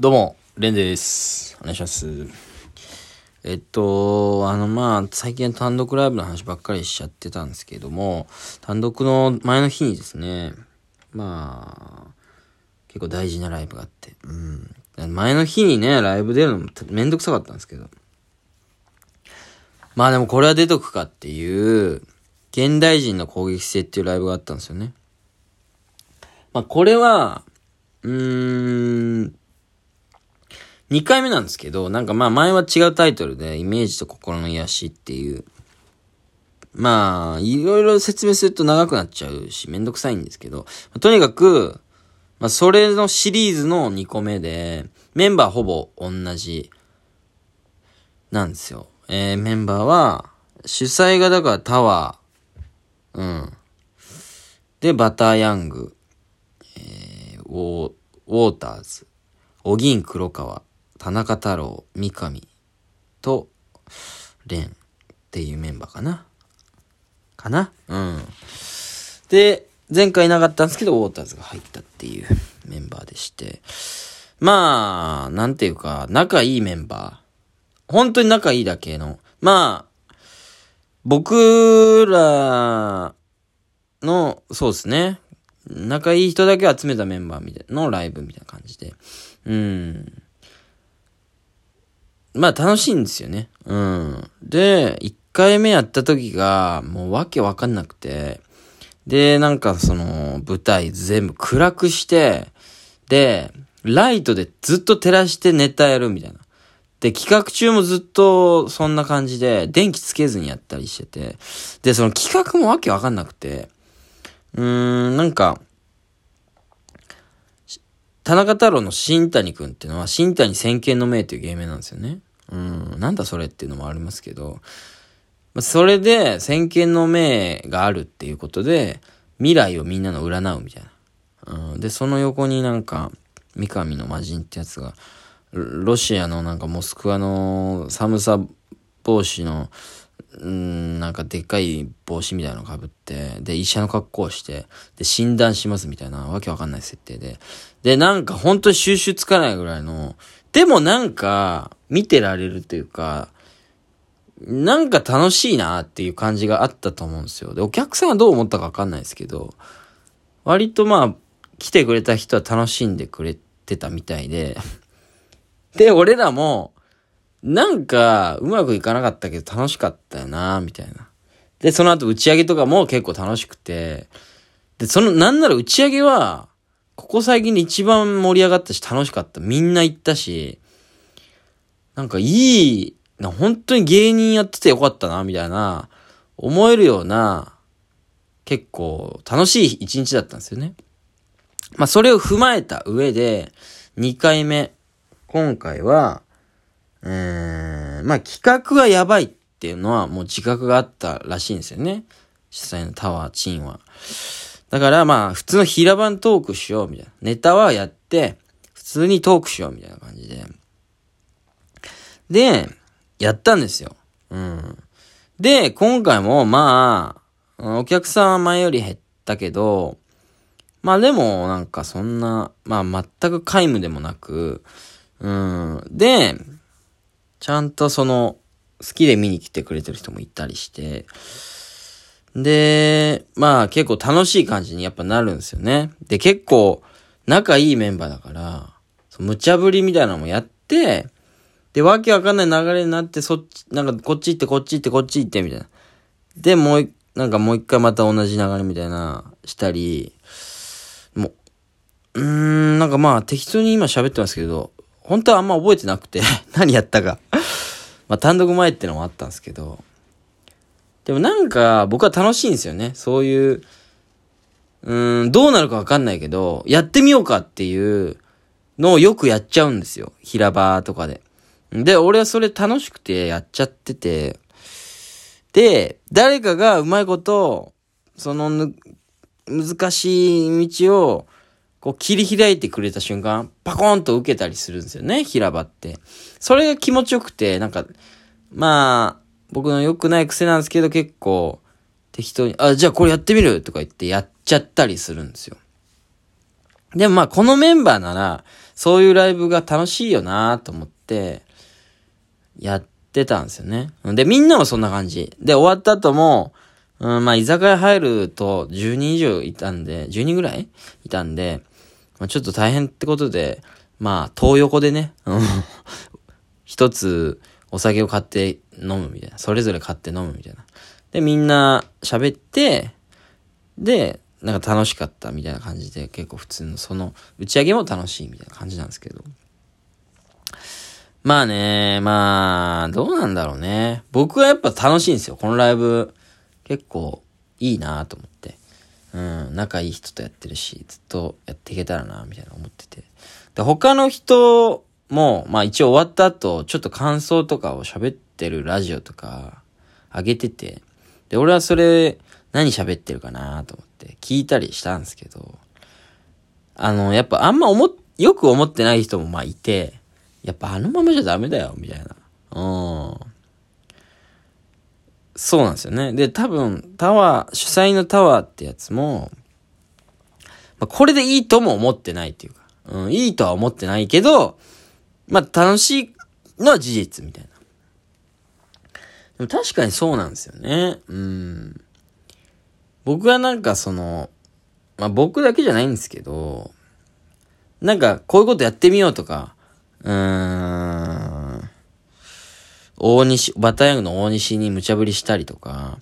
どうも、レンです。お願いします。えっと、あの、まあ、最近単独ライブの話ばっかりしちゃってたんですけども、単独の前の日にですね、まあ、結構大事なライブがあって、うん。前の日にね、ライブ出るのもめんどくさかったんですけど。まあでもこれは出とくかっていう、現代人の攻撃性っていうライブがあったんですよね。まあこれは、うーん、2回目なんですけど、なんかまあ前は違うタイトルで、イメージと心の癒しっていう、まあ、いろいろ説明すると長くなっちゃうし、めんどくさいんですけど、とにかく、まあそれのシリーズの2個目で、メンバーほぼ同じ、なんですよ。えー、メンバーは、主催がだからタワー、うん。で、バターヤング、えー、ウォーウォーターズ、お銀黒川、田中太郎、三上と、蓮っていうメンバーかな。かな？うん。で、前回いなかったんですけど、ウォーターズが入ったっていうメンバーでして。まあ、なんていうか、仲いいメンバー。本当に仲いいだけの。まあ、僕らの、そうですね。仲いい人だけ集めたメンバーみたいなのライブみたいな感じで。うん。まあ楽しいんですよね。うん。で、1回目やった時が、もうわけわかんなくて、で、なんかその、舞台全部暗くして、で、ライトでずっと照らしてネタやるみたいな。で、企画中もずっとそんな感じで、電気つけずにやったりしてて、で、その企画もわけわかんなくて、うーん、なんか、田中太郎の新谷くんっていうのは、新谷先見の明っていう芸名なんですよね。うん、なんだそれっていうのもありますけど、それで先見の明があるっていうことで、未来をみんなの占うみたいな。うん、で、その横になんか、三上の魔人ってやつが、ロシアのなんかモスクワの寒さ帽子のうん、なんかでっかい帽子みたいなの被って、で、医者の格好をして、で、診断しますみたいな、わけわかんない設定で。で、なんか本当に収集つかないぐらいの、でもなんか、見てられるというか、なんか楽しいなっていう感じがあったと思うんですよ。で、お客さんはどう思ったかわかんないですけど、割とまあ、来てくれた人は楽しんでくれてたみたいで、で、俺らも、なんか、うまくいかなかったけど楽しかったよな、みたいな。で、その後打ち上げとかも結構楽しくて、で、その、なんなら打ち上げは、ここ最近で一番盛り上がったし楽しかった。みんな行ったし、なんかいい、な本当に芸人やっててよかったな、みたいな、思えるような、結構楽しい一日だったんですよね。まあ、それを踏まえた上で、2回目、今回は、えー、まあ企画がやばいっていうのはもう自覚があったらしいんですよね。実際のタワー、チンは。だからまあ普通の平場トークしようみたいな。ネタはやって、普通にトークしようみたいな感じで。で、やったんですよ。うん。で、今回もまあ、お客さんは前より減ったけど、まあでもなんかそんな、まあ全く皆無でもなく、うん。で、ちゃんとその、好きで見に来てくれてる人もいたりして、で、まあ結構楽しい感じにやっぱなるんですよね。で、結構仲いいメンバーだから、無茶ぶりみたいなのもやって、で、わけわかんない流れになって、そっち、なんかこっち行ってこっち行ってこっち行ってみたいな。で、もうなんかもう一回また同じ流れみたいな、したり、もう、うーん、なんかまあ適当に今喋ってますけど、本当はあんま覚えてなくて 何やったかまあ単独前ってのもあったんですけど、でもなんか僕は楽しいんですよね。そういう、うん、どうなるかわかんないけど、やってみようかっていうのをよくやっちゃうんですよ。平場とかで。で、俺はそれ楽しくてやっちゃってて、で、誰かがうまいこと、その難しい道をこう切り開いてくれた瞬間、パコーンと受けたりするんですよね、平場って。それが気持ちよくて、なんか、まあ、僕の良くない癖なんですけど、結構、適当に、あ、じゃあこれやってみるとか言ってやっちゃったりするんですよ。でもまあ、このメンバーなら、そういうライブが楽しいよなと思って、やってたんですよね。で、みんなもそんな感じ。で、終わった後も、うん、まあ、居酒屋入ると10人以上いたんで、10人ぐらいいたんで、まあ、ちょっと大変ってことで、まあ、東横でね、一つお酒を買って飲むみたいな。それぞれ買って飲むみたいな。で、みんな喋って、で、なんか楽しかったみたいな感じで、結構普通のその打ち上げも楽しいみたいな感じなんですけど。まあね、まあ、どうなんだろうね。僕はやっぱ楽しいんですよ。このライブ、結構いいなと思って。うん、仲いい人とやってるし、ずっとやっていけたらな、みたいな思ってて。で、他の人も、まあ一応終わった後、ちょっと感想とかを喋ってるラジオとか、上げてて、で、俺はそれ、何喋ってるかなと思って聞いたりしたんですけど、あの、やっぱあんま思っよく思ってない人もまあいて、やっぱあのままじゃダメだよ、みたいな。うん。そうなんですよね。で、多分、タワー、主催のタワーってやつも、まあ、これでいいとも思ってないっていうか、うん、いいとは思ってないけど、まあ、楽しいのは事実みたいな。でも確かにそうなんですよね。うん。僕はなんかその、まあ僕だけじゃないんですけど、なんかこういうことやってみようとか、うーん、大西、バタヤングの大西に無茶ぶりしたりとか、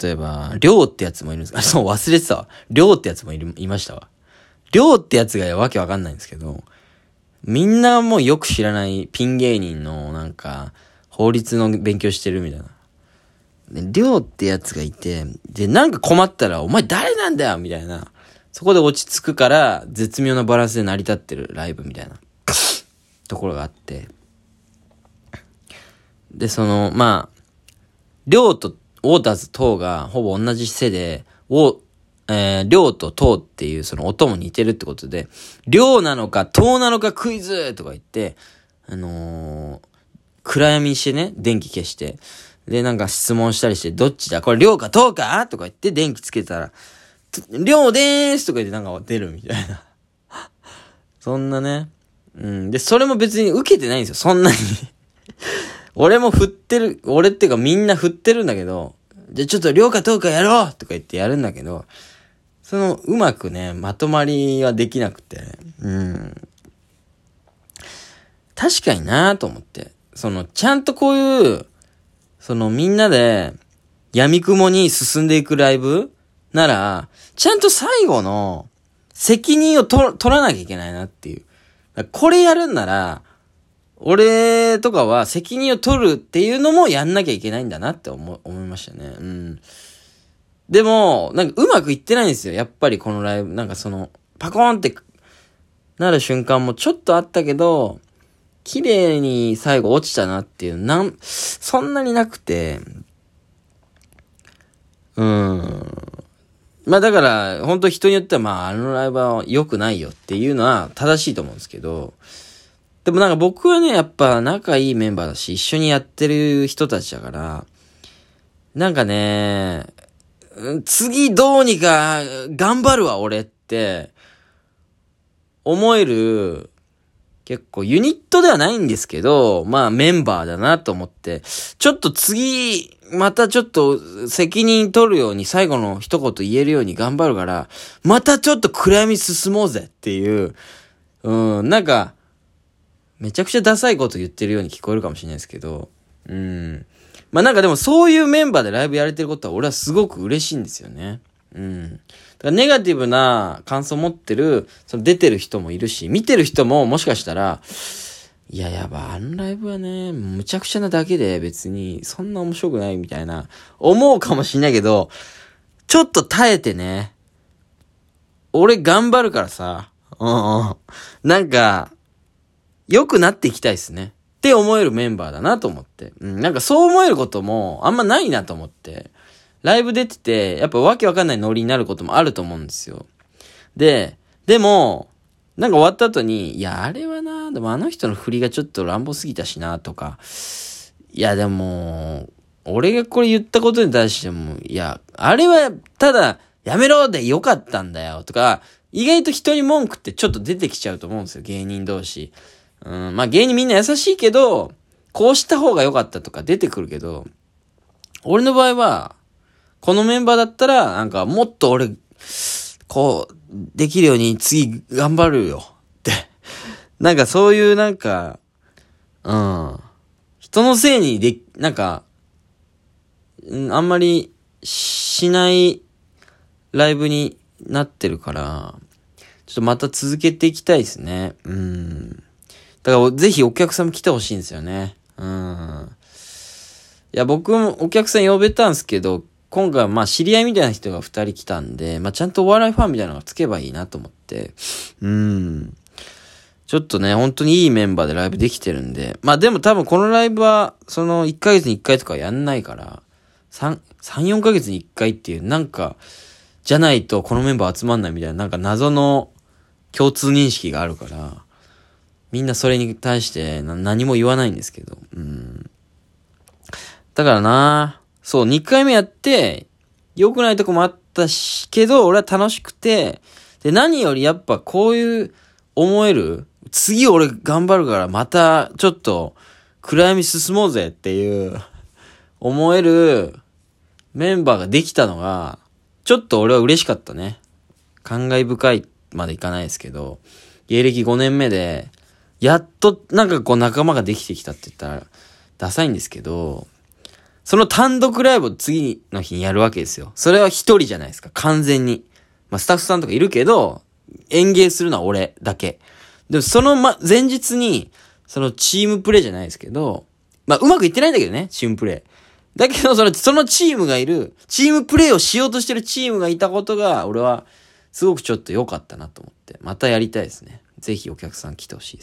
例えば、りょうってやつもいるんですかそう、忘れてたわ。りょうってやつもいる、いましたわ。りょうってやつがわけわかんないんですけど、みんなもうよく知らないピン芸人のなんか、法律の勉強してるみたいな。りょうってやつがいて、で、なんか困ったら、お前誰なんだよみたいな。そこで落ち着くから、絶妙なバランスで成り立ってるライブみたいな。ところがあって。で、その、まあ、りょうとウォーターズ等がほぼ同じ姿勢で、ウえー、りょうととうっていうその音も似てるってことで、りょうなのかとうなのかクイズとか言って、あのー、暗闇にしてね、電気消して、で、なんか質問したりして、どっちだ？これ、りょうかとうか？とか言って電気つけたら、りょうでーすとか言ってなんか出るみたいな。そんなね。うん。で、それも別に受けてないんですよ。そんなに俺も振ってる、俺っていうかみんな振ってるんだけど、じゃあちょっとりょうかとうかやろうとか言ってやるんだけど、その、うまくね、まとまりはできなくて、うん。確かになぁと思って。その、ちゃんとこういう、そのみんなで闇雲に進んでいくライブなら、ちゃんと最後の責任を取らなきゃいけないなっていう。これやるんなら、俺とかは責任を取るっていうのもやんなきゃいけないんだなって思、思いましたね。うん。でも、なんかうまくいってないんですよ。やっぱりこのライブ。なんかその、パコーンってなる瞬間もちょっとあったけど、綺麗に最後落ちたなっていう、なん、そんなになくて、うん。まあだから、本当人によってはまああのライブは良くないよっていうのは正しいと思うんですけど、でもなんか僕はね、やっぱ仲いいメンバーだし、一緒にやってる人たちだから、なんかね、次どうにか頑張るわ俺って、思える結構ユニットではないんですけど、まあメンバーだなと思って、ちょっと次、またちょっと責任取るように最後の一言言えるように頑張るから、またちょっと暗闇進もうぜっていう、うん、なんか、めちゃくちゃダサいこと言ってるように聞こえるかもしれないですけど、うん。まあなんかでもそういうメンバーでライブやれてることは俺はすごく嬉しいんですよね。うん。だからネガティブな感想持ってる、その出てる人もいるし、見てる人ももしかしたら、いや、やば、あのライブはね、むちゃくちゃなだけで別にそんな面白くないみたいな、思うかもしんないけど、ちょっと耐えてね、俺頑張るからさ、うんうん。なんか、良くなっていきたいっすね。って思えるメンバーだなと思って。うん、なんかそう思えることもあんまないなと思って。ライブ出てて、やっぱわけわかんないノリになることもあると思うんですよ。で、でも、なんか終わった後に、いや、あれはな、でもあの人の振りがちょっと乱暴すぎたしな、とか、いや、でも、俺がこれ言ったことに対しても、いや、あれは、ただ、やめろでよかったんだよ、とか、意外と人に文句ってちょっと出てきちゃうと思うんですよ、芸人同士。うん、まあ芸人みんな優しいけど、こうした方が良かったとか出てくるけど、俺の場合は、このメンバーだったら、なんかもっと俺、こう、できるように次頑張るよって。なんかそういうなんか、うん。人のせいにで、なんか、あんまりしないライブになってるから、ちょっとまた続けていきたいですね。うん。だからぜひお客さんも来てほしいんですよね。うん。いや、僕もお客さん呼べたんですけど、今回まあ知り合いみたいな人が二人来たんで、まあちゃんとお笑いファンみたいなのがつけばいいなと思って。うん。ちょっとね、本当にいいメンバーでライブできてるんで。まあでも多分このライブは、その1ヶ月に1回とかやんないから、3、3、4ヶ月に1回っていう、なんか、じゃないとこのメンバー集まんないみたいな、なんか謎の共通認識があるから、みんなそれに対して何も言わないんですけど、うん。だからなそう、2回目やって、良くないとこもあったし、けど、俺は楽しくて、で、何よりやっぱこういう思える、次俺頑張るからまたちょっと暗闇進もうぜっていう思えるメンバーができたのが、ちょっと俺は嬉しかったね。感慨深いまでいかないですけど、芸歴5年目で、やっとなんかこう仲間ができてきたって言ったら、ダサいんですけど、その単独ライブを次の日にやるわけですよ。それは一人じゃないですか、完全に。まあスタッフさんとかいるけど、演芸するのは俺だけ。でもそのま、前日に、そのチームプレイじゃないですけど、まあうまくいってないんだけどね、チームプレイ。だけど、その、そのチームがいる、チームプレイをしようとしてるチームがいたことが、俺は、すごくちょっと良かったなと思って、またやりたいですね。ぜひお客さん来てほしいです。